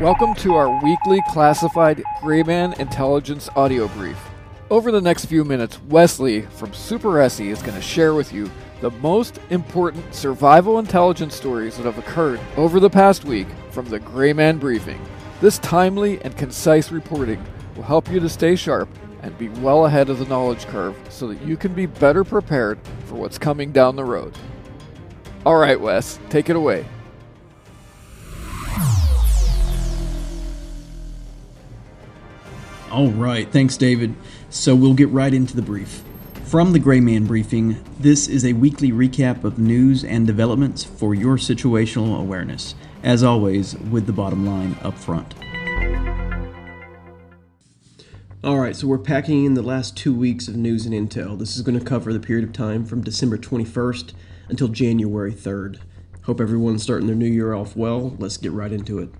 Welcome to our weekly classified Grayman Intelligence audio brief. Over the next few minutes, Wesley from Superesse is going to share with you the most important survival intelligence stories that have occurred over the past week from the Grayman Briefing. This timely and concise reporting will help you to stay sharp and be well ahead of the knowledge curve so that you can be better prepared for what's coming down the road. All right, Wes, take it away. All right, thanks, David. So we'll get right into the brief. From the Grayman Briefing, this is a weekly recap of news and developments for your situational awareness, as always, with the bottom line up front. All right, so we're packing in the last two weeks of news and intel. This is going to cover the period of time from December 21st until January 3rd. Hope everyone's starting their new year off well. Let's get right into it.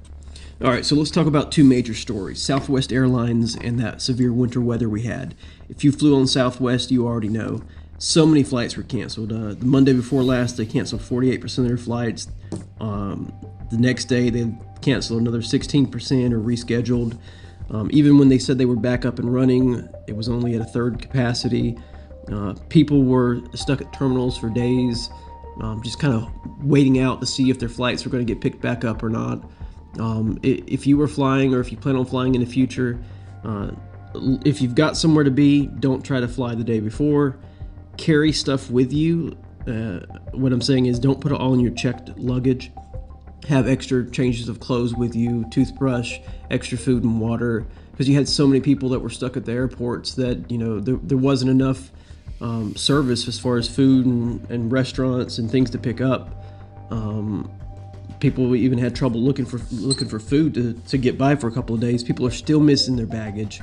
All right, so let's talk about two major stories Southwest Airlines and that severe winter weather we had. If you flew on Southwest, you already know. So many flights were canceled. Uh, the Monday before last, they canceled 48% of their flights. Um, the next day, they canceled another 16% or rescheduled. Um, even when they said they were back up and running, it was only at a third capacity. Uh, people were stuck at terminals for days, um, just kind of waiting out to see if their flights were going to get picked back up or not. Um, if you were flying or if you plan on flying in the future, uh, if you've got somewhere to be, don't try to fly the day before. Carry stuff with you. Uh, what I'm saying is, don't put it all in your checked luggage. Have extra changes of clothes with you, toothbrush, extra food and water, because you had so many people that were stuck at the airports that you know there, there wasn't enough um, service as far as food and, and, restaurants and things to pick up. Um, people even had trouble looking for looking for food to, to get by for a couple of days. People are still missing their baggage.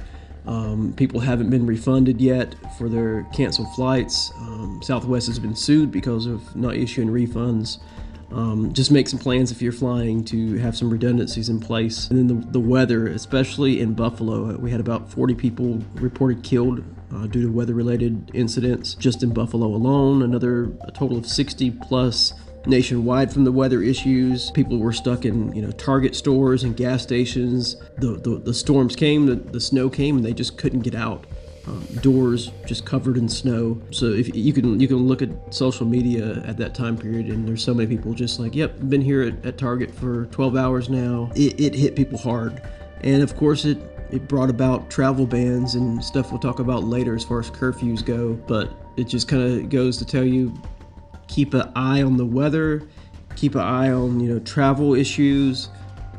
Um, people haven't been refunded yet for their canceled flights. Um, Southwest has been sued because of not issuing refunds. Um, just make some plans if you're flying to have some redundancies in place. And then the, the weather, especially in Buffalo, we had about 40 people reported killed uh, due to weather related incidents just in Buffalo alone. Another a total of 60 plus nationwide from the weather issues. People were stuck in you know Target stores and gas stations. The the, the storms came, the, the snow came, and they just couldn't get out. Um, doors just covered in snow. So if you can you can look at social media at that time period, and there's so many people just like, "Yep, been here at, at Target for 12 hours now." It, it hit people hard, and of course it it brought about travel bans and stuff we'll talk about later as far as curfews go. But it just kind of goes to tell you keep an eye on the weather, keep an eye on you know travel issues,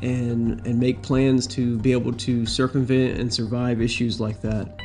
and and make plans to be able to circumvent and survive issues like that.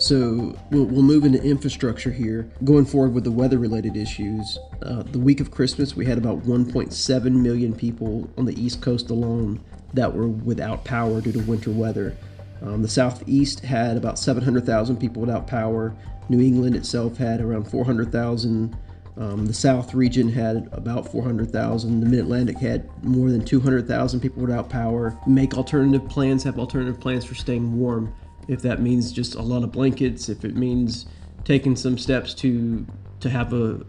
So we'll, we'll move into infrastructure here. Going forward with the weather-related issues, uh, the week of Christmas we had about 1.7 million people on the East Coast alone that were without power due to winter weather. Um, the Southeast had about 700,000 people without power. New England itself had around 400,000. Um, the South region had about 400,000. The Mid Atlantic had more than 200,000 people without power. Make alternative plans, have alternative plans for staying warm. If that means just a lot of blankets, if it means taking some steps to to have a,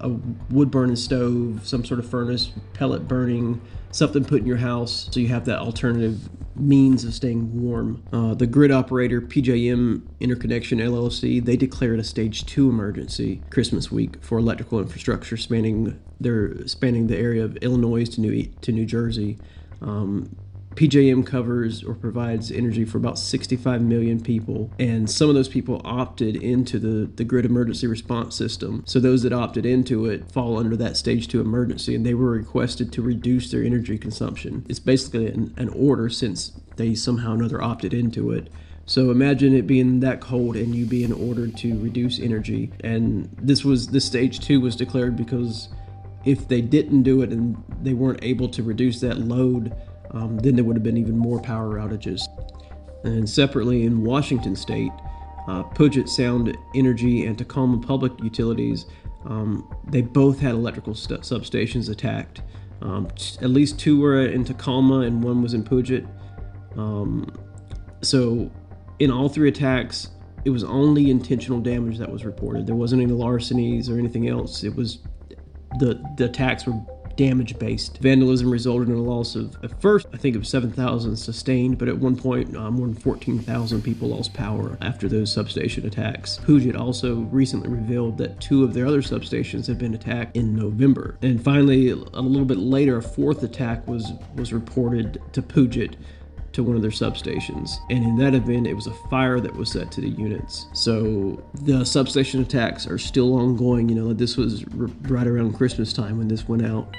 a, a wood burning stove, some sort of furnace, pellet burning, something put in your house so you have that alternative means of staying warm. Uh, the grid operator PJM Interconnection LLC they declared a stage two emergency Christmas week for electrical infrastructure spanning their spanning the area of Illinois to New to New Jersey. Um, PJM covers or provides energy for about 65 million people, and some of those people opted into the, the grid emergency response system. So those that opted into it fall under that stage two emergency, and they were requested to reduce their energy consumption. It's basically an, an order since they somehow or another opted into it. So imagine it being that cold and you being ordered to reduce energy. And this was this stage two was declared because if they didn't do it and they weren't able to reduce that load, um, then there would have been even more power outages. And separately in Washington state, uh, Puget Sound Energy and Tacoma Public Utilities, um, they both had electrical st- substations attacked. Um, t- at least two were in Tacoma and one was in Puget. Um, so, in all three attacks, it was only intentional damage that was reported. There wasn't any larcenies or anything else. It was the the attacks were damage based. Vandalism resulted in a loss of, at first, I think of 7,000 sustained, but at one point, uh, more than 14,000 people lost power after those substation attacks. Puget also recently revealed that two of their other substations had been attacked in November. And finally, a little bit later, a fourth attack was, was reported to Puget to one of their substations. And in that event, it was a fire that was set to the units. So the substation attacks are still ongoing. You know, this was right around Christmas time when this went out.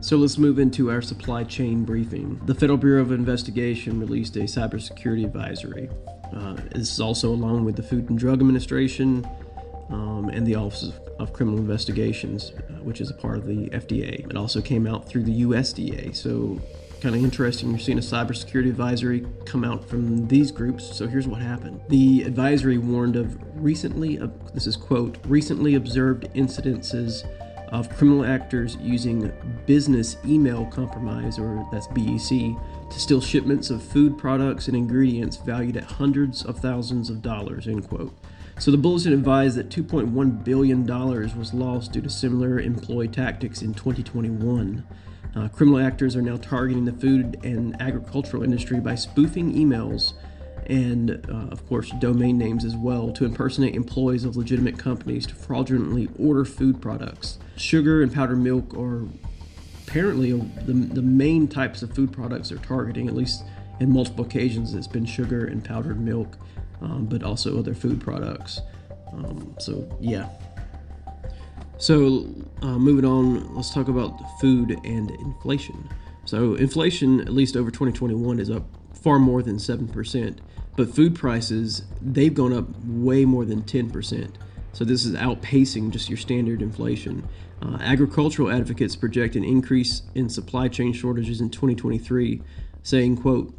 So let's move into our supply chain briefing. The Federal Bureau of Investigation released a cybersecurity advisory. Uh, this is also along with the Food and Drug Administration um, and the Office of Criminal Investigations, uh, which is a part of the FDA. It also came out through the USDA. So kind of interesting. You're seeing a cybersecurity advisory come out from these groups. So here's what happened. The advisory warned of recently, uh, this is quote, recently observed incidences of criminal actors using business email compromise, or that's BEC, to steal shipments of food products and ingredients valued at hundreds of thousands of dollars, end quote. So the bulletin advised that $2.1 billion was lost due to similar employee tactics in 2021. Uh, criminal actors are now targeting the food and agricultural industry by spoofing emails and, uh, of course, domain names as well to impersonate employees of legitimate companies to fraudulently order food products. Sugar and powdered milk are apparently the, the main types of food products they're targeting, at least in multiple occasions. It's been sugar and powdered milk, um, but also other food products. Um, so, yeah, so, uh, moving on, let's talk about food and inflation. So, inflation, at least over 2021, is up far more than 7%, but food prices, they've gone up way more than 10%. So, this is outpacing just your standard inflation. Uh, agricultural advocates project an increase in supply chain shortages in 2023, saying, quote,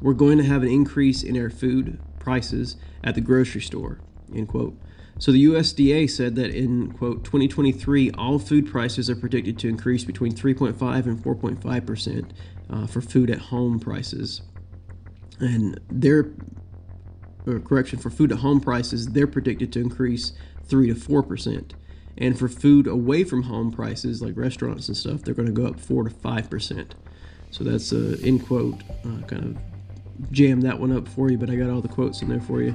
we're going to have an increase in our food prices at the grocery store, end quote. So the USDA said that in quote 2023, all food prices are predicted to increase between 3.5 and 4.5 percent uh, for food at home prices, and their correction for food at home prices they're predicted to increase three to four percent, and for food away from home prices like restaurants and stuff they're going to go up four to five percent. So that's a end quote. Uh, kind of jam that one up for you, but I got all the quotes in there for you.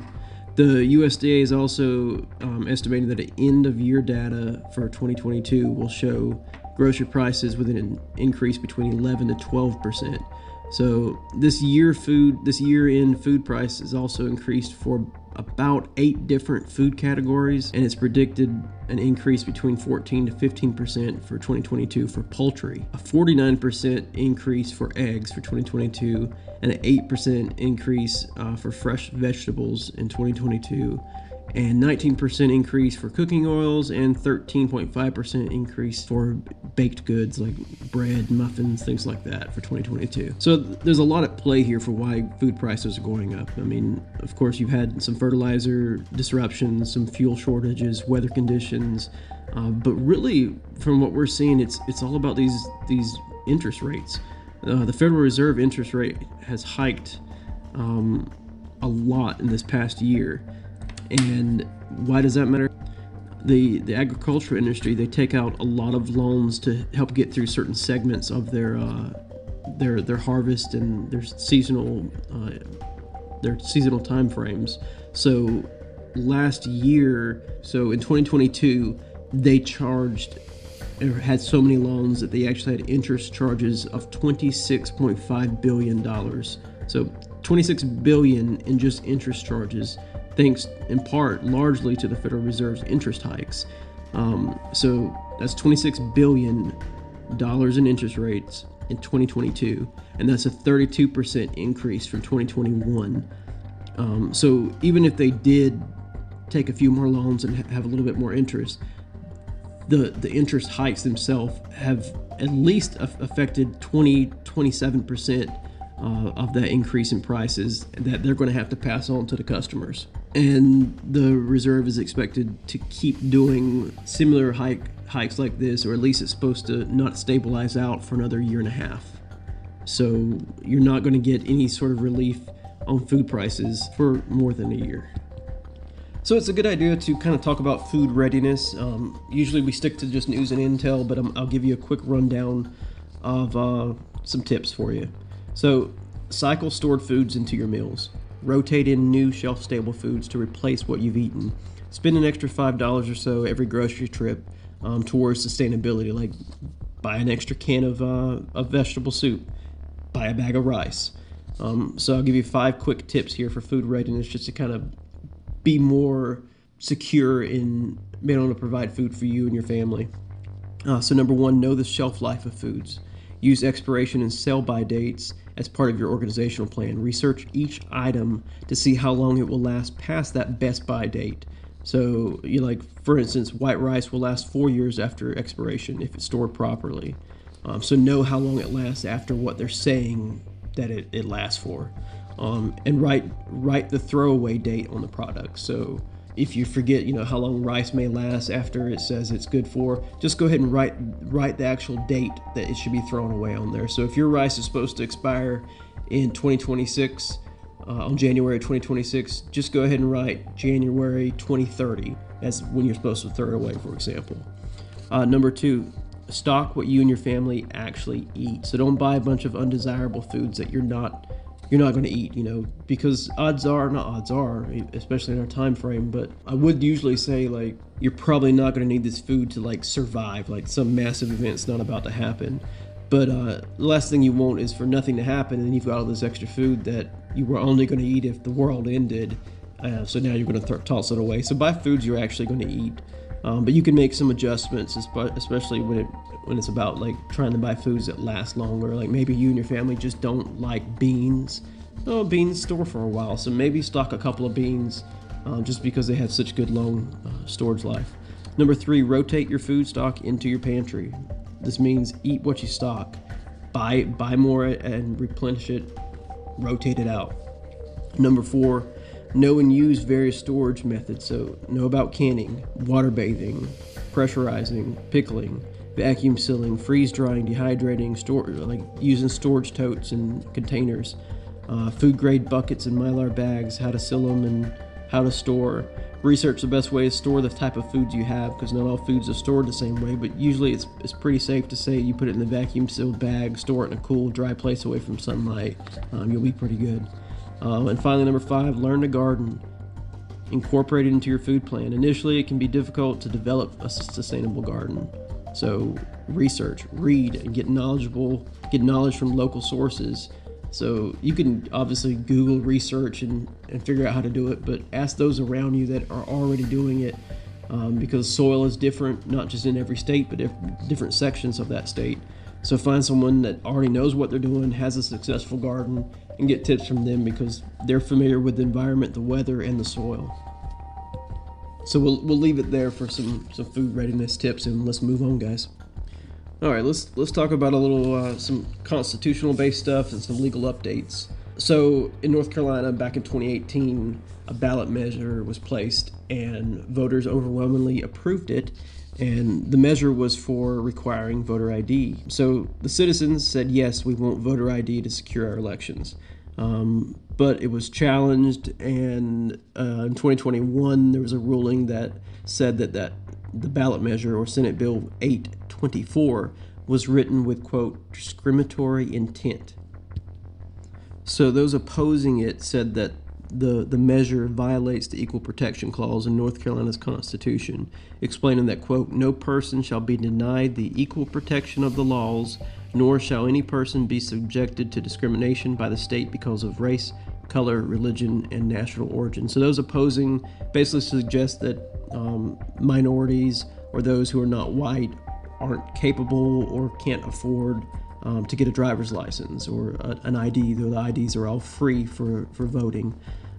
The USDA is also um, estimating that the end of year data for 2022 will show grocery prices with an increase between 11 to 12 percent. So this year food, this year in food price is also increased for about eight different food categories, and it's predicted an increase between 14 to 15 percent for 2022 for poultry, a 49 percent increase for eggs for 2022, and an 8 percent increase uh, for fresh vegetables in 2022 and 19% increase for cooking oils and 13.5% increase for baked goods like bread, muffins, things like that for 2022. So there's a lot at play here for why food prices are going up. I mean, of course, you've had some fertilizer disruptions, some fuel shortages, weather conditions, uh, but really, from what we're seeing, it's it's all about these these interest rates. Uh, the Federal Reserve interest rate has hiked um, a lot in this past year. And why does that matter? The the agriculture industry they take out a lot of loans to help get through certain segments of their uh, their their harvest and their seasonal uh, their seasonal time frames. So last year, so in 2022, they charged or had so many loans that they actually had interest charges of 26.5 billion dollars. So 26 billion in just interest charges thanks in part largely to the Federal Reserve's interest hikes. Um, so that's 26 billion dollars in interest rates in 2022, and that's a 32% increase from 2021. Um, so even if they did take a few more loans and ha- have a little bit more interest, the, the interest hikes themselves have at least affected 20, 27% uh, of that increase in prices that they're going to have to pass on to the customers. And the reserve is expected to keep doing similar hike, hikes like this, or at least it's supposed to not stabilize out for another year and a half. So you're not going to get any sort of relief on food prices for more than a year. So it's a good idea to kind of talk about food readiness. Um, usually we stick to just news and intel, but i will give you a quick rundown of uh, some tips for you. So cycle stored foods into your meals. Rotate in new shelf stable foods to replace what you've eaten. Spend an extra $5 or so every grocery trip um, towards sustainability, like buy an extra can of, uh, of vegetable soup, buy a bag of rice. Um, so I'll give you five quick tips here for food readiness just to kind of be more secure in being able to provide food for you and your family. Uh, so, number one, know the shelf life of foods. Use expiration and sell by dates as part of your organizational plan. Research each item to see how long it will last past that best buy date. So, you like, for instance, white rice will last four years after expiration if it's stored properly. Um, so, know how long it lasts after what they're saying that it, it lasts for um, and write write the throwaway date on the product. So if you forget, you know how long rice may last after it says it's good for, just go ahead and write write the actual date that it should be thrown away on there. So if your rice is supposed to expire in 2026 uh, on January 2026, just go ahead and write January 2030 as when you're supposed to throw it away, for example. Uh, number two, stock what you and your family actually eat. So don't buy a bunch of undesirable foods that you're not you're not going to eat, you know, because odds are, not odds are, especially in our time frame, but I would usually say like you're probably not going to need this food to like survive, like some massive event's not about to happen. But uh, the last thing you want is for nothing to happen, and you've got all this extra food that you were only going to eat if the world ended. Uh, so now you're going to th- toss it away. So buy foods you're actually going to eat. Um, but you can make some adjustments, especially when it when it's about like trying to buy foods that last longer. Like maybe you and your family just don't like beans. Oh, beans store for a while, so maybe stock a couple of beans uh, just because they have such good long uh, storage life. Number three, rotate your food stock into your pantry. This means eat what you stock, buy buy more and replenish it, rotate it out. Number four, know and use various storage methods. So, know about canning, water bathing, pressurizing, pickling, vacuum sealing, freeze drying, dehydrating, store like using storage totes and containers, uh, food grade buckets and mylar bags, how to seal them and how to store. Research the best way to store the type of foods you have because not all foods are stored the same way, but usually it's, it's pretty safe to say you put it in the vacuum sealed bag, store it in a cool, dry place away from sunlight. Um, you'll be pretty good. Um, and finally, number five, learn to garden. Incorporate it into your food plan. Initially, it can be difficult to develop a sustainable garden. So, research, read, and get knowledgeable, get knowledge from local sources. So, you can obviously Google research and, and figure out how to do it, but ask those around you that are already doing it um, because soil is different, not just in every state, but if, different sections of that state. So, find someone that already knows what they're doing, has a successful garden, and get tips from them because they're familiar with the environment, the weather, and the soil. So we'll we'll leave it there for some some food readiness tips, and let's move on, guys. All right, let's let's talk about a little uh, some constitutional based stuff and some legal updates. So in North Carolina, back in 2018, a ballot measure was placed, and voters overwhelmingly approved it. And the measure was for requiring voter ID. So the citizens said, yes, we want voter ID to secure our elections. Um, but it was challenged, and uh, in 2021 there was a ruling that said that that the ballot measure or Senate Bill 824 was written with quote discriminatory intent. So those opposing it said that the, the measure violates the Equal Protection Clause in North Carolina's Constitution, explaining that, quote, no person shall be denied the equal protection of the laws nor shall any person be subjected to discrimination by the state because of race, color, religion, and national origin. So those opposing basically suggest that um, minorities or those who are not white aren't capable or can't afford um, to get a driver's license or a, an ID, though the IDs are all free for, for voting.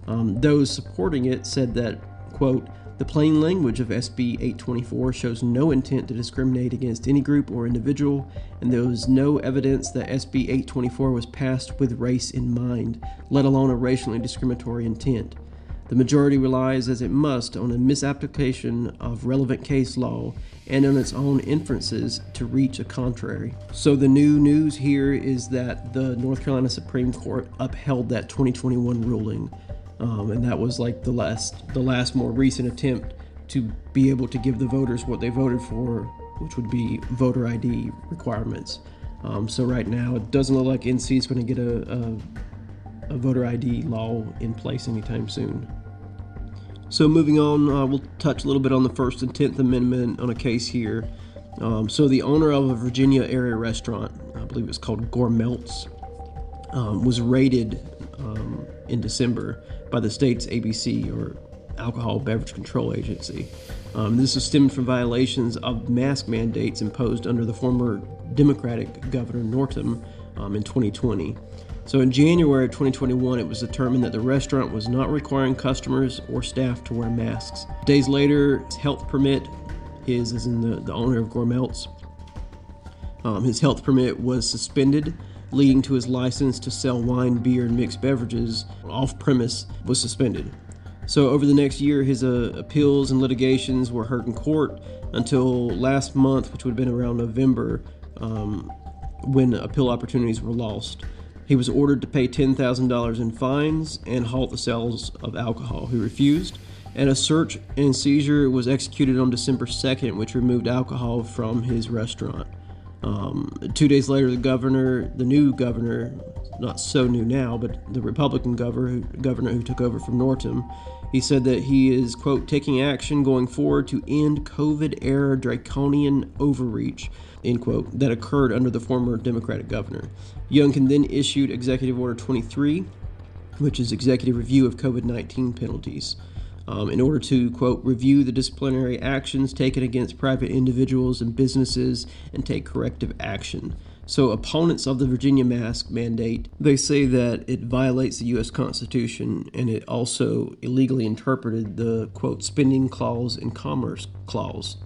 Um, those supporting it said that, quote, The plain language of SB 824 shows no intent to discriminate against any group or individual, and there is no evidence that SB 824 was passed with race in mind, let alone a racially discriminatory intent. The majority relies, as it must, on a misapplication of relevant case law and on its own inferences to reach a contrary. So, the new news here is that the North Carolina Supreme Court upheld that 2021 ruling um, and that was like the last the last more recent attempt to be able to give the voters what they voted for, which would be voter ID requirements. Um, so right now, it doesn't look like NC is going to get a, a, a, voter ID law in place anytime soon. So moving on, uh, we'll touch a little bit on the First and Tenth Amendment on a case here. Um, so the owner of a Virginia area restaurant, I believe it's called Gourmeltz, um, was raided um, in December by the state's ABC or Alcohol Beverage Control Agency. Um, this is stemmed from violations of mask mandates imposed under the former Democratic Governor Northam um, in 2020. So, in January of 2021, it was determined that the restaurant was not requiring customers or staff to wear masks. Days later, his health permit, his is in the, the owner of Gourmeltz, um, his health permit was suspended leading to his license to sell wine, beer, and mixed beverages off premise was suspended. So, over the next year, his uh, appeals and litigations were heard in court until last month, which would have been around November, um, when appeal opportunities were lost. He was ordered to pay $10,000 in fines and halt the sales of alcohol. He refused, and a search and seizure was executed on December 2nd, which removed alcohol from his restaurant. Um, two days later, the governor, the new governor, not so new now, but the Republican governor, who, governor who took over from Northam, he said that he is, quote, taking action going forward to end COVID era draconian overreach, end quote, that occurred under the former Democratic governor. Youngkin then issued Executive Order 23, which is executive review of COVID 19 penalties um, in order to, quote, review the disciplinary actions taken against private individuals and businesses and take corrective action. So, opponents of the Virginia mask mandate, they say that it violates the U.S. Constitution and it also illegally interpreted the, quote, spending clause and commerce clause.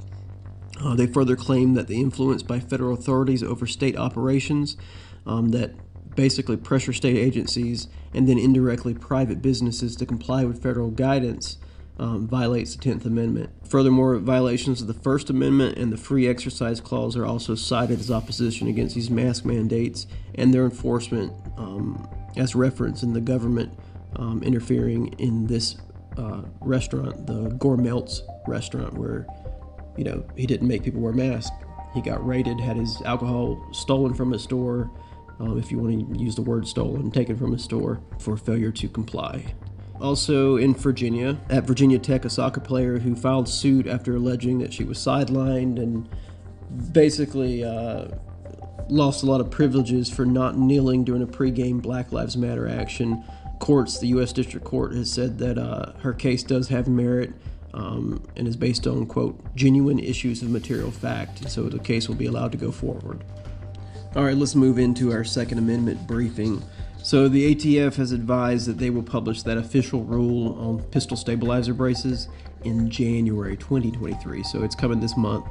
Uh, they further claim that the influence by federal authorities over state operations, um, that basically pressure state agencies and then indirectly private businesses to comply with federal guidance um, violates the 10th Amendment. Furthermore, violations of the First Amendment and the Free Exercise Clause are also cited as opposition against these mask mandates and their enforcement um, as referenced in the government um, interfering in this uh, restaurant, the Gourmeltz restaurant, where you know he didn't make people wear masks. He got raided, had his alcohol stolen from his store. Um, if you want to use the word stolen, taken from his store for failure to comply. Also in Virginia, at Virginia Tech, a soccer player who filed suit after alleging that she was sidelined and basically uh, lost a lot of privileges for not kneeling during a pregame Black Lives Matter action. Courts, the U.S. District Court, has said that uh, her case does have merit um, and is based on, quote, genuine issues of material fact, so the case will be allowed to go forward. All right, let's move into our Second Amendment briefing. So the ATF has advised that they will publish that official rule on pistol stabilizer braces in January 2023. So it's coming this month.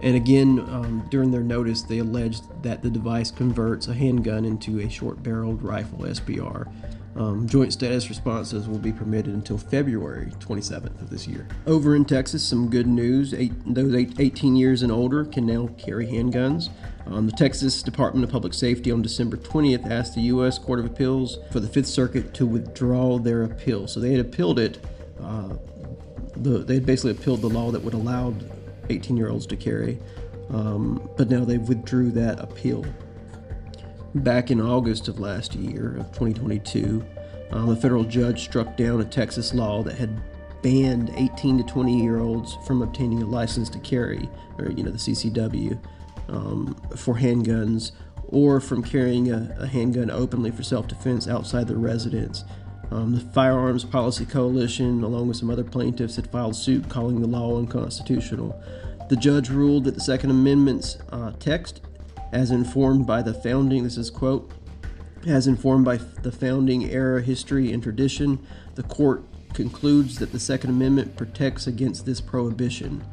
And again, um, during their notice, they alleged that the device converts a handgun into a short barreled rifle SBR. Um, joint status responses will be permitted until February 27th of this year. Over in Texas, some good news. Eight, those eight, 18 years and older can now carry handguns. Um, the Texas Department of Public Safety on December 20th asked the U.S. Court of Appeals for the Fifth Circuit to withdraw their appeal. So they had appealed it. Uh, the, they had basically appealed the law that would allow 18 year olds to carry, um, but now they've withdrew that appeal back in August of last year, of 2022, um, a federal judge struck down a Texas law that had banned 18 to 20 year olds from obtaining a license to carry, or you know, the CCW, um, for handguns, or from carrying a, a handgun openly for self defense outside their residence. Um, the Firearms Policy Coalition, along with some other plaintiffs, had filed suit calling the law unconstitutional. The judge ruled that the Second Amendment's uh, text as informed by the founding, this is quote, as informed by the founding era history and tradition, the court concludes that the Second Amendment protects against this prohibition,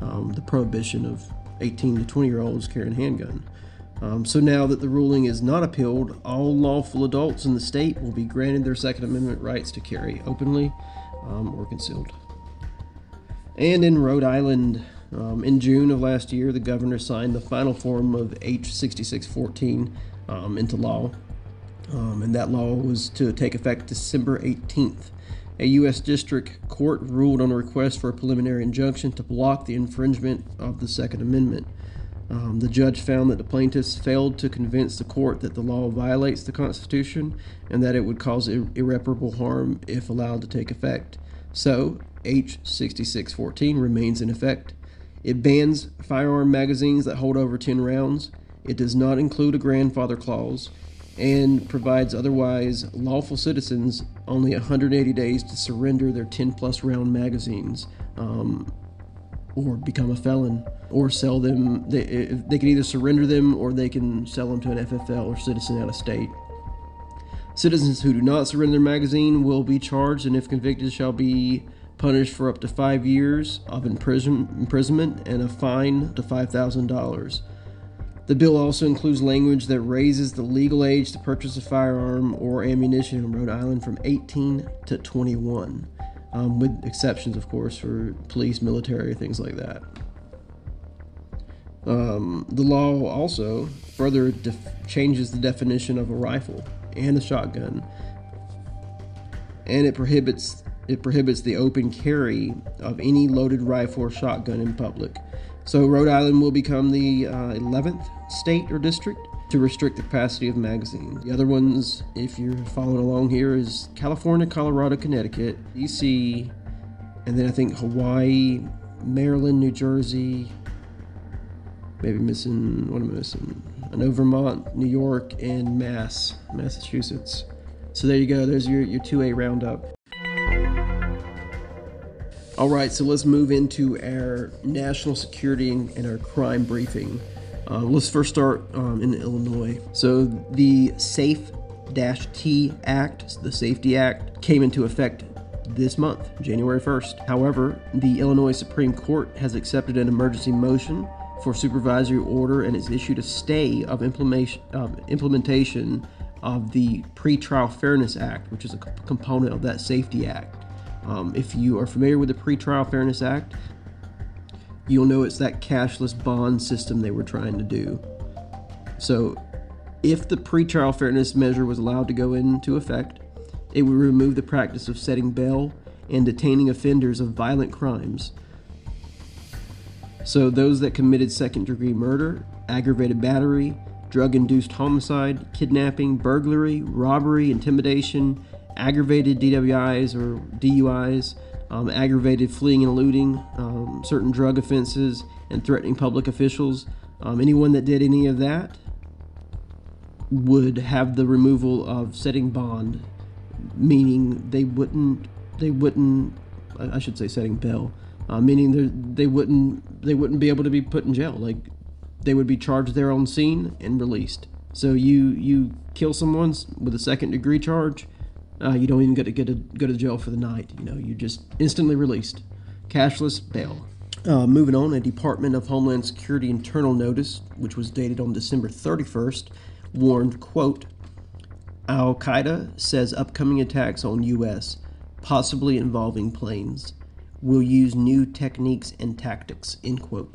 um, the prohibition of 18 to 20 year olds carrying a handgun. Um, so now that the ruling is not appealed, all lawful adults in the state will be granted their Second Amendment rights to carry openly um, or concealed. And in Rhode Island, um, in June of last year, the governor signed the final form of H 6614 um, into law. Um, and that law was to take effect December 18th. A U.S. District Court ruled on a request for a preliminary injunction to block the infringement of the Second Amendment. Um, the judge found that the plaintiffs failed to convince the court that the law violates the Constitution and that it would cause ir- irreparable harm if allowed to take effect. So, H 6614 remains in effect. It bans firearm magazines that hold over 10 rounds. It does not include a grandfather clause and provides otherwise lawful citizens only 180 days to surrender their 10 plus round magazines um, or become a felon or sell them. They, they can either surrender them or they can sell them to an FFL or citizen out of state. Citizens who do not surrender their magazine will be charged and, if convicted, shall be punished for up to five years of imprison- imprisonment and a fine to $5,000. The bill also includes language that raises the legal age to purchase a firearm or ammunition in Rhode Island from 18 to 21, um, with exceptions, of course, for police, military, things like that. Um, the law also further def- changes the definition of a rifle and a shotgun, and it prohibits it prohibits the open carry of any loaded rifle or shotgun in public. So Rhode Island will become the uh, 11th state or district to restrict the capacity of magazines. The other ones, if you're following along here, is California, Colorado, Connecticut, DC, and then I think Hawaii, Maryland, New Jersey. Maybe missing what am I missing? I know Vermont, New York, and Mass, Massachusetts. So there you go. There's your your 2A roundup. All right, so let's move into our national security and our crime briefing. Uh, let's first start um, in Illinois. So the Safe T Act, the Safety Act, came into effect this month, January 1st. However, the Illinois Supreme Court has accepted an emergency motion for supervisory order and has issued a stay of implementation, uh, implementation of the Pretrial Fairness Act, which is a component of that Safety Act. Um, if you are familiar with the Pretrial Fairness Act, you'll know it's that cashless bond system they were trying to do. So, if the pretrial fairness measure was allowed to go into effect, it would remove the practice of setting bail and detaining offenders of violent crimes. So, those that committed second degree murder, aggravated battery, drug induced homicide, kidnapping, burglary, robbery, intimidation, aggravated DWIs or DUIs, um, aggravated fleeing and eluding, um, certain drug offenses, and threatening public officials. Um, anyone that did any of that would have the removal of setting bond, meaning they wouldn't they wouldn't I should say setting bail, uh, meaning they wouldn't they wouldn't be able to be put in jail. Like they would be charged there on scene and released. So you you kill someone with a second degree charge, uh, you don't even get to get to go to jail for the night. You know, you're just instantly released, cashless bail. Uh, moving on, a Department of Homeland Security internal notice, which was dated on December 31st, warned, quote, Al Qaeda says upcoming attacks on U.S., possibly involving planes, will use new techniques and tactics, end quote.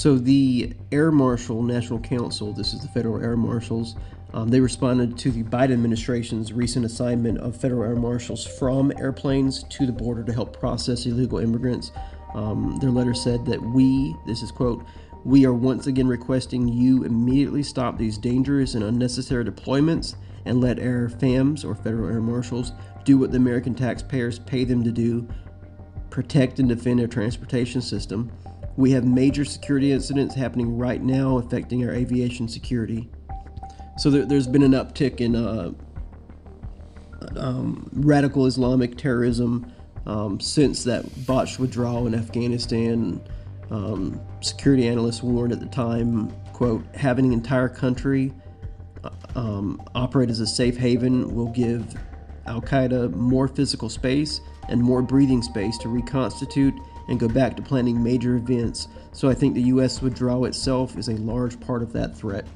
So the Air Marshal National Council, this is the federal air marshals, um, they responded to the Biden administration's recent assignment of federal air marshals from airplanes to the border to help process illegal immigrants. Um, their letter said that we, this is quote, we are once again requesting you immediately stop these dangerous and unnecessary deployments and let air FAMs or federal air marshals do what the American taxpayers pay them to do protect and defend our transportation system. We have major security incidents happening right now affecting our aviation security. So there, has been an uptick in uh, um, radical Islamic terrorism um, since that botched withdrawal in Afghanistan. Um, security analysts warned at the time, quote, having an entire country um, operate as a safe haven will give Al Qaeda more physical space and more breathing space to reconstitute and go back to planning major events. So I think the U.S. withdrawal itself is a large part of that threat.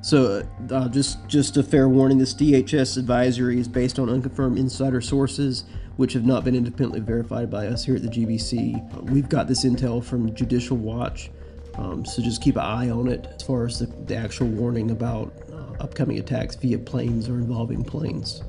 So, uh, just just a fair warning: this DHS advisory is based on unconfirmed insider sources, which have not been independently verified by us here at the GBC. We've got this intel from Judicial Watch, um, so just keep an eye on it as far as the, the actual warning about uh, upcoming attacks via planes or involving planes.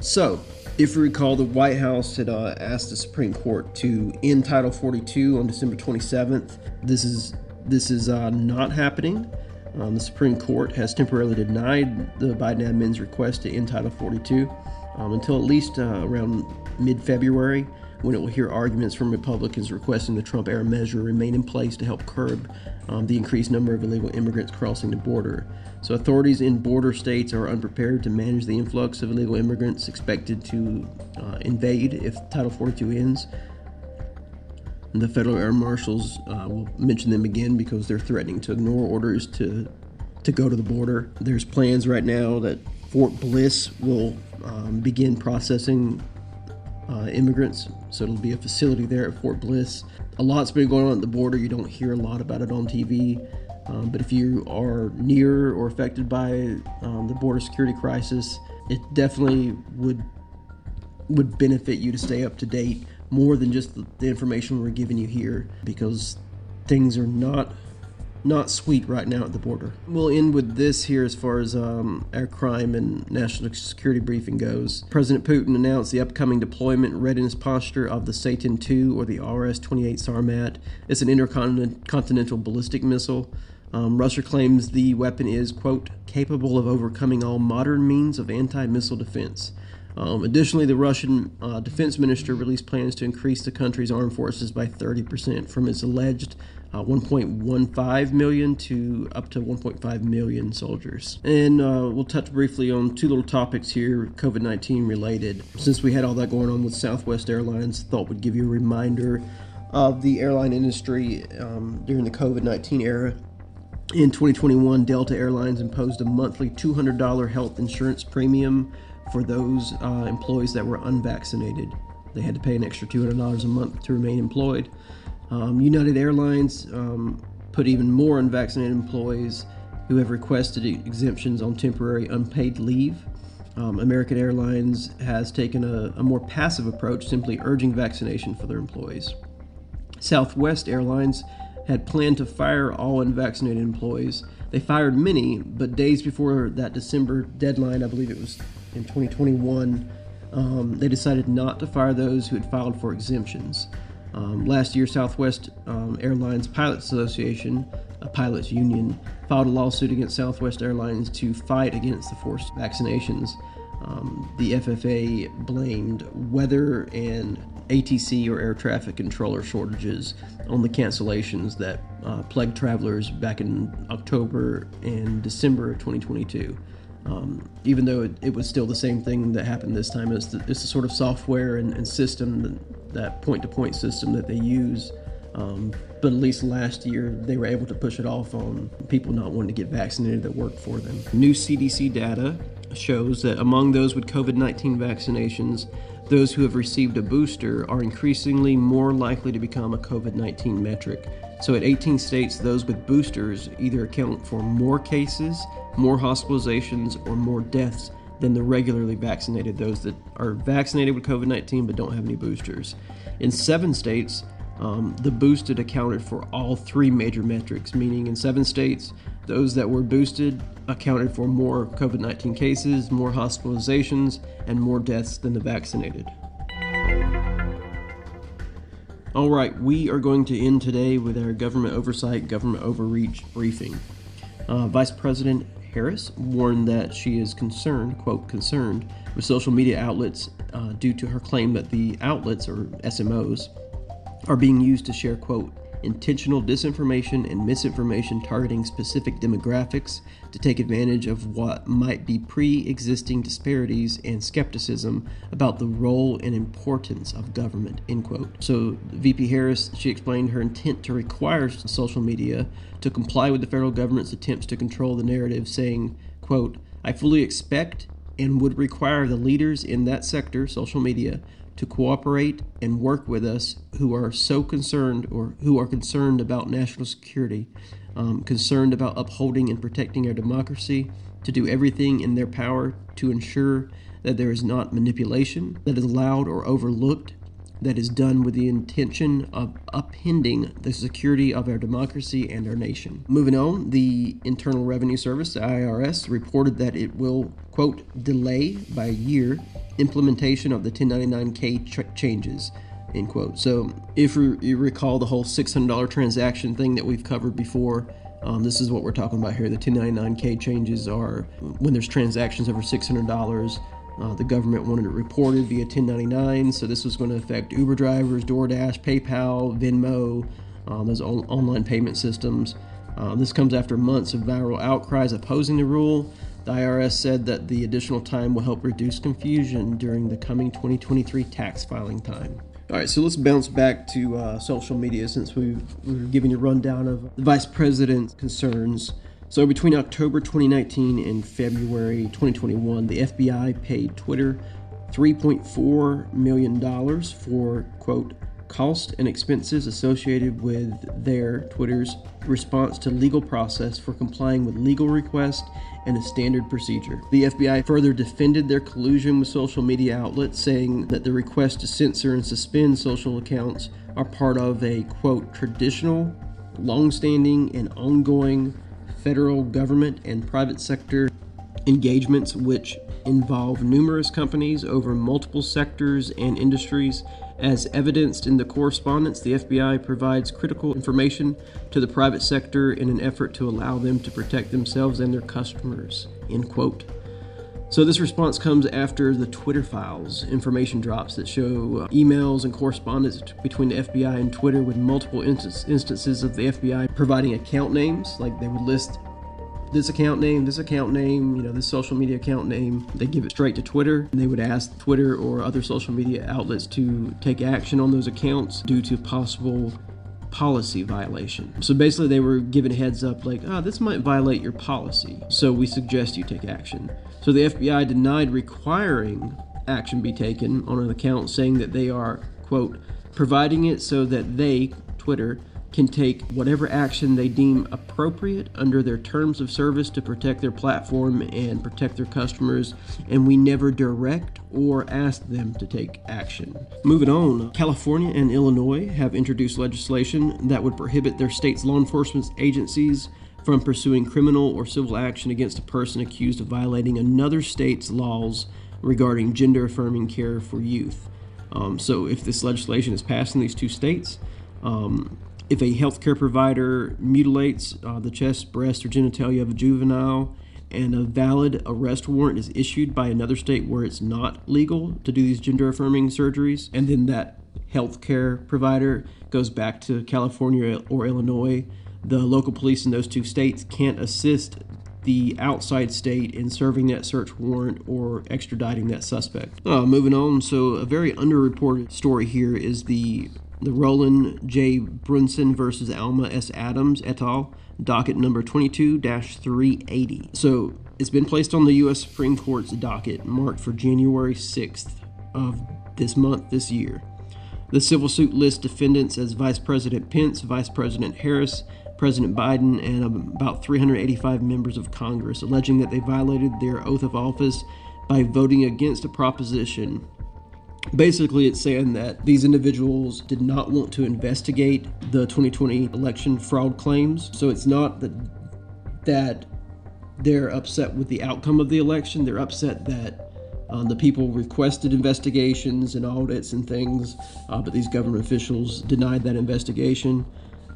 So, if you recall, the White House had uh, asked the Supreme Court to end Title 42 on December 27th. This is this is uh, not happening. Um, the Supreme Court has temporarily denied the Biden admin's request to end Title 42 um, until at least uh, around mid February, when it will hear arguments from Republicans requesting the Trump era measure remain in place to help curb um, the increased number of illegal immigrants crossing the border. So, authorities in border states are unprepared to manage the influx of illegal immigrants expected to uh, invade if Title 42 ends. The federal air marshals uh, will mention them again because they're threatening to ignore orders to to go to the border. There's plans right now that Fort Bliss will um, begin processing uh, immigrants, so it'll be a facility there at Fort Bliss. A lot's been going on at the border. You don't hear a lot about it on TV, um, but if you are near or affected by um, the border security crisis, it definitely would would benefit you to stay up to date more than just the, the information we're giving you here because things are not not sweet right now at the border. We'll end with this here as far as um, our crime and national security briefing goes. President Putin announced the upcoming deployment readiness posture of the Satan II or the RS 28 Sarmat. It's an intercontinental ballistic missile. Um, Russia claims the weapon is, quote, capable of overcoming all modern means of anti missile defense. Um, additionally, the Russian uh, defense minister released plans to increase the country's armed forces by 30% from its alleged uh, 1.15 million to up to 1.5 million soldiers. And uh, we'll touch briefly on two little topics here, COVID 19 related. Since we had all that going on with Southwest Airlines, thought we'd give you a reminder of the airline industry um, during the COVID 19 era. In 2021, Delta Airlines imposed a monthly $200 health insurance premium for those uh, employees that were unvaccinated. They had to pay an extra $200 a month to remain employed. Um, United Airlines um, put even more unvaccinated employees who have requested exemptions on temporary unpaid leave. Um, American Airlines has taken a, a more passive approach, simply urging vaccination for their employees. Southwest Airlines had planned to fire all unvaccinated employees. They fired many, but days before that December deadline, I believe it was in 2021, um, they decided not to fire those who had filed for exemptions. Um, last year, Southwest um, Airlines Pilots Association, a pilots union, filed a lawsuit against Southwest Airlines to fight against the forced vaccinations. Um, the FFA blamed weather and ATC or air traffic controller shortages on the cancellations that uh, plagued travelers back in October and December of 2022. Um, even though it, it, was still the same thing that happened this time, it's the, it's the sort of software and, and system, that, point-to-point system that they use. Um, but at least last year, they were able to push it off on people not wanting to get vaccinated that worked for them. New CDC data shows that among those with COVID 19 vaccinations, those who have received a booster are increasingly more likely to become a COVID 19 metric. So, at 18 states, those with boosters either account for more cases, more hospitalizations, or more deaths than the regularly vaccinated, those that are vaccinated with COVID 19 but don't have any boosters. In seven states, um, the boosted accounted for all three major metrics, meaning in seven states, those that were boosted accounted for more COVID 19 cases, more hospitalizations, and more deaths than the vaccinated. All right, we are going to end today with our government oversight, government overreach briefing. Uh, Vice President Harris warned that she is concerned, quote, concerned with social media outlets uh, due to her claim that the outlets, or SMOs, are being used to share, quote, intentional disinformation and misinformation targeting specific demographics to take advantage of what might be pre existing disparities and skepticism about the role and importance of government. End quote. So, VP Harris, she explained her intent to require social media to comply with the federal government's attempts to control the narrative, saying, quote, I fully expect and would require the leaders in that sector, social media, to cooperate and work with us who are so concerned or who are concerned about national security, um, concerned about upholding and protecting our democracy, to do everything in their power to ensure that there is not manipulation that is allowed or overlooked that is done with the intention of upending the security of our democracy and our nation. Moving on, the Internal Revenue Service, the IRS, reported that it will, quote, delay by a year implementation of the 1099K ch- changes. End quote. So, if you recall the whole $600 transaction thing that we've covered before, um, this is what we're talking about here. The 1099K changes are when there's transactions over $600 uh, the government wanted it reported via 1099, so this was going to affect Uber drivers, DoorDash, PayPal, Venmo, um, those on- online payment systems. Uh, this comes after months of viral outcries opposing the rule. The IRS said that the additional time will help reduce confusion during the coming 2023 tax filing time. All right, so let's bounce back to uh, social media since we were giving a rundown of the vice president's concerns. So between October 2019 and February 2021, the FBI paid Twitter $3.4 million for, quote, cost and expenses associated with their Twitter's response to legal process for complying with legal request and a standard procedure. The FBI further defended their collusion with social media outlets, saying that the request to censor and suspend social accounts are part of a quote traditional, long-standing, and ongoing federal government and private sector engagements which involve numerous companies over multiple sectors and industries. As evidenced in the correspondence, the FBI provides critical information to the private sector in an effort to allow them to protect themselves and their customers. End quote. So, this response comes after the Twitter files information drops that show uh, emails and correspondence between the FBI and Twitter with multiple instances of the FBI providing account names. Like they would list this account name, this account name, you know, this social media account name. They give it straight to Twitter. And they would ask Twitter or other social media outlets to take action on those accounts due to possible policy violation. So basically, they were given heads up like, ah, oh, this might violate your policy. So we suggest you take action. So the FBI denied requiring action be taken on an account, saying that they are, quote, providing it so that they, Twitter, can take whatever action they deem appropriate under their terms of service to protect their platform and protect their customers, and we never direct or ask them to take action. Moving on, California and Illinois have introduced legislation that would prohibit their state's law enforcement agencies from pursuing criminal or civil action against a person accused of violating another state's laws regarding gender affirming care for youth. Um, so, if this legislation is passed in these two states, um, if a healthcare provider mutilates uh, the chest, breast, or genitalia of a juvenile, and a valid arrest warrant is issued by another state where it's not legal to do these gender affirming surgeries, and then that healthcare provider goes back to California or Illinois, the local police in those two states can't assist the outside state in serving that search warrant or extraditing that suspect. Uh, moving on, so a very underreported story here is the the Roland J. Brunson versus Alma S. Adams et al., docket number 22 380. So it's been placed on the U.S. Supreme Court's docket, marked for January 6th of this month, this year. The civil suit lists defendants as Vice President Pence, Vice President Harris, President Biden, and about 385 members of Congress, alleging that they violated their oath of office by voting against a proposition Basically, it's saying that these individuals did not want to investigate the 2020 election fraud claims. So it's not that that they're upset with the outcome of the election. They're upset that um, the people requested investigations and audits and things, uh, but these government officials denied that investigation.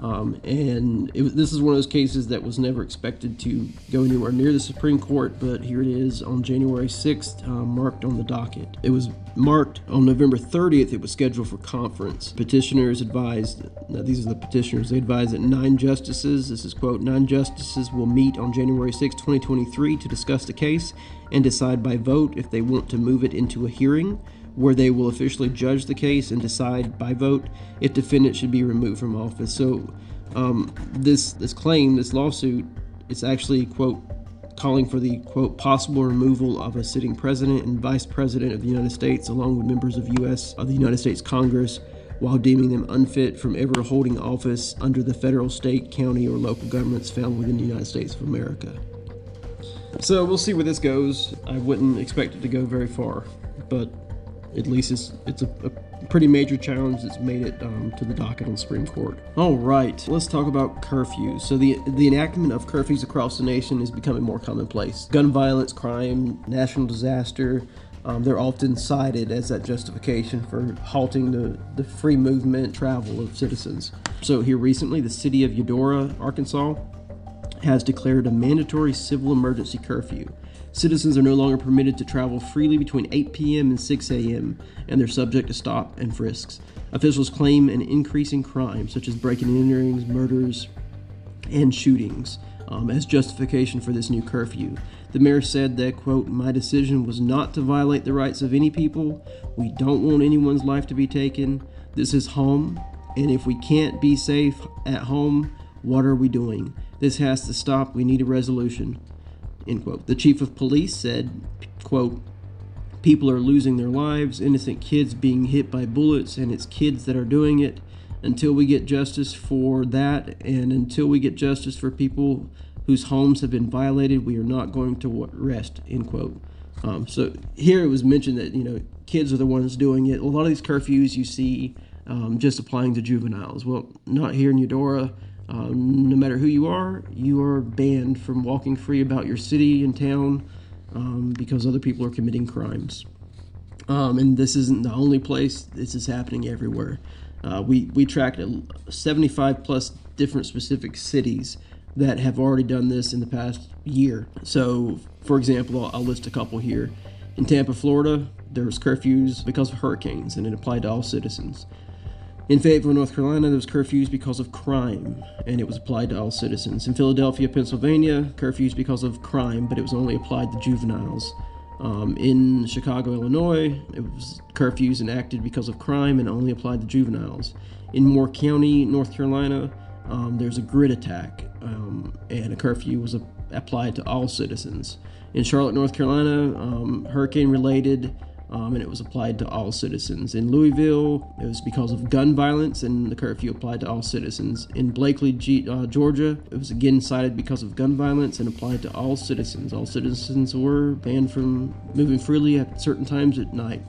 Um, and it, this is one of those cases that was never expected to go anywhere near the Supreme Court, but here it is on January 6th, uh, marked on the docket. It was marked on November 30th, it was scheduled for conference. Petitioners advised, now these are the petitioners, they advised that nine justices, this is quote, nine justices will meet on January 6, 2023 to discuss the case and decide by vote if they want to move it into a hearing where they will officially judge the case and decide by vote if defendant should be removed from office. So um, this this claim, this lawsuit, it's actually quote calling for the quote possible removal of a sitting president and vice president of the United States along with members of U.S. of the United States Congress while deeming them unfit from ever holding office under the federal, state, county, or local governments found within the United States of America. So we'll see where this goes. I wouldn't expect it to go very far, but at least it's it's a, a pretty major challenge that's made it um, to the docket on the Supreme Court. All right, let's talk about curfews. So the the enactment of curfews across the nation is becoming more commonplace. Gun violence, crime, national disaster. Um, they're often cited as that justification for halting the, the free movement travel of citizens. So, here recently, the city of Eudora, Arkansas, has declared a mandatory civil emergency curfew. Citizens are no longer permitted to travel freely between 8 p.m. and 6 a.m., and they're subject to stop and frisks. Officials claim an increase in crime, such as breaking and enterings, murders, and shootings, um, as justification for this new curfew. The mayor said that, quote, My decision was not to violate the rights of any people. We don't want anyone's life to be taken. This is home, and if we can't be safe at home, what are we doing? This has to stop. We need a resolution. End quote. The chief of police said, quote, people are losing their lives, innocent kids being hit by bullets, and it's kids that are doing it. Until we get justice for that, and until we get justice for people whose homes have been violated, we are not going to rest. End quote. Um, so here it was mentioned that you know kids are the ones doing it. A lot of these curfews you see um, just applying to juveniles. Well, not here in Eudora. Um, no matter who you are, you are banned from walking free about your city and town um, because other people are committing crimes. Um, and this isn't the only place, this is happening everywhere. Uh, we, we tracked 75 plus different specific cities that have already done this in the past year. So, for example, I'll, I'll list a couple here. In Tampa, Florida, there was curfews because of hurricanes, and it applied to all citizens. In Fayetteville, North Carolina, there was curfews because of crime, and it was applied to all citizens. In Philadelphia, Pennsylvania, curfews because of crime, but it was only applied to juveniles. Um, in Chicago, Illinois, it was curfews enacted because of crime and only applied to juveniles. In Moore County, North Carolina, um, there's a grid attack, um, and a curfew was a- applied to all citizens. In Charlotte, North Carolina, um, hurricane related um, and it was applied to all citizens. In Louisville, it was because of gun violence, and the curfew applied to all citizens. In Blakely, G- uh, Georgia, it was again cited because of gun violence and applied to all citizens. All citizens were banned from moving freely at certain times at night.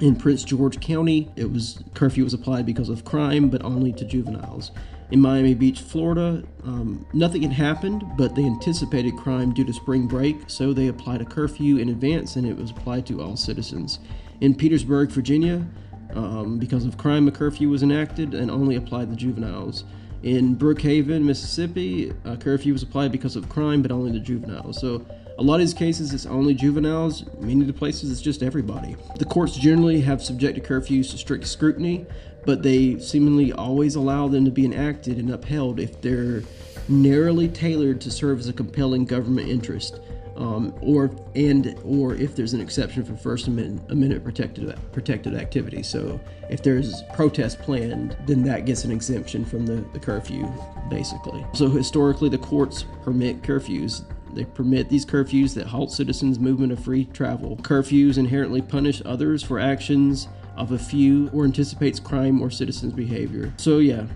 In Prince George County, it was curfew was applied because of crime, but only to juveniles. In Miami Beach, Florida, um, nothing had happened, but they anticipated crime due to spring break, so they applied a curfew in advance, and it was applied to all citizens. In Petersburg, Virginia, um, because of crime, a curfew was enacted and only applied to juveniles. In Brookhaven, Mississippi, a curfew was applied because of crime, but only to juveniles. So a lot of these cases, it's only juveniles. Many of the places, it's just everybody. The courts generally have subjected curfews to strict scrutiny, but they seemingly always allow them to be enacted and upheld if they're narrowly tailored to serve as a compelling government interest, um, or and or if there's an exception for First Amendment, Amendment protected protected activity. So if there's protest planned, then that gets an exemption from the, the curfew, basically. So historically, the courts permit curfews. They permit these curfews that halt citizens' movement of free travel. Curfews inherently punish others for actions of a few or anticipates crime or citizens' behavior. So, yeah,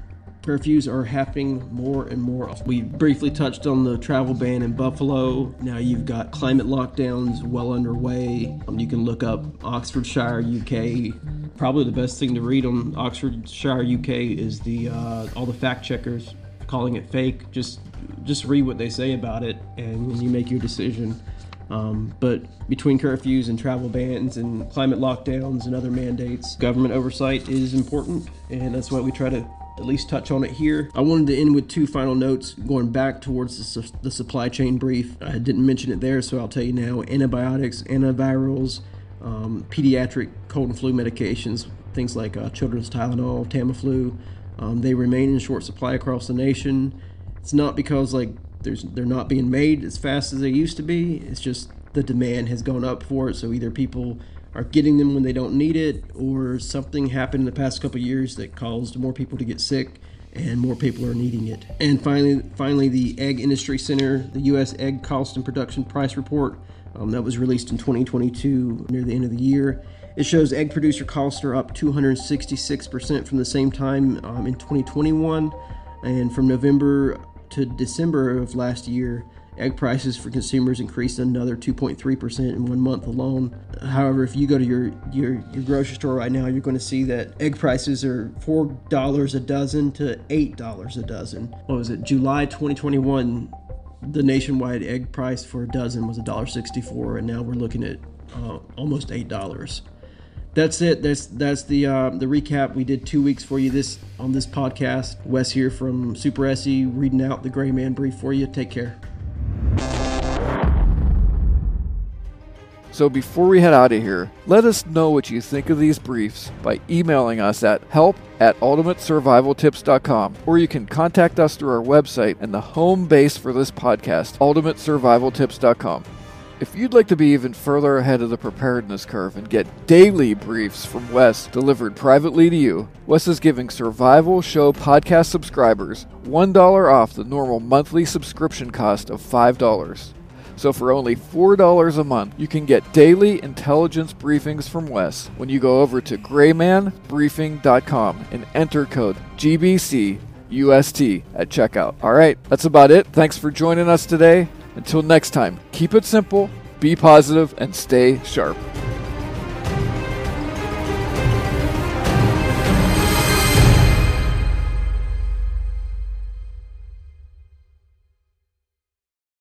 curfews are happening more and more. We briefly touched on the travel ban in Buffalo. Now you've got climate lockdowns well underway. Um, you can look up Oxfordshire, UK. Probably the best thing to read on Oxfordshire, UK is the uh, all the fact checkers calling it fake. Just just read what they say about it, and you make your decision. Um, but between curfews and travel bans and climate lockdowns and other mandates, government oversight is important, and that's why we try to at least touch on it here. I wanted to end with two final notes going back towards the, su- the supply chain brief. I didn't mention it there, so I'll tell you now antibiotics, antivirals, um, pediatric cold and flu medications, things like uh, children's Tylenol, Tamiflu, um, they remain in short supply across the nation. It's not because like there's they're not being made as fast as they used to be. It's just the demand has gone up for it. So either people are getting them when they don't need it, or something happened in the past couple years that caused more people to get sick and more people are needing it. And finally, finally, the Egg Industry Center, the U.S. Egg Cost and Production Price Report, um, that was released in 2022 near the end of the year. It shows egg producer costs are up 266% from the same time um, in 2021, and from November to December of last year, egg prices for consumers increased another 2.3% in one month alone. However, if you go to your, your, your grocery store right now, you're going to see that egg prices are $4 a dozen to $8 a dozen. What was it? July 2021, the nationwide egg price for a dozen was $1.64, and now we're looking at uh, almost $8 that's it. That's that's the uh, the recap. We did two weeks for you this on this podcast. Wes here from Superesse reading out the Grayman brief for you. Take care. So before we head out of here, let us know what you think of these briefs by emailing us at help at ultimatesurvivaltips.com or you can contact us through our website and the home base for this podcast, ultimatesurvivaltips.com. If you'd like to be even further ahead of the preparedness curve and get daily briefs from Wes delivered privately to you, Wes is giving Survival Show podcast subscribers $1 off the normal monthly subscription cost of $5. So for only $4 a month, you can get daily intelligence briefings from Wes when you go over to graymanbriefing.com and enter code GBCUST at checkout. All right, that's about it. Thanks for joining us today. Until next time, keep it simple, be positive, and stay sharp.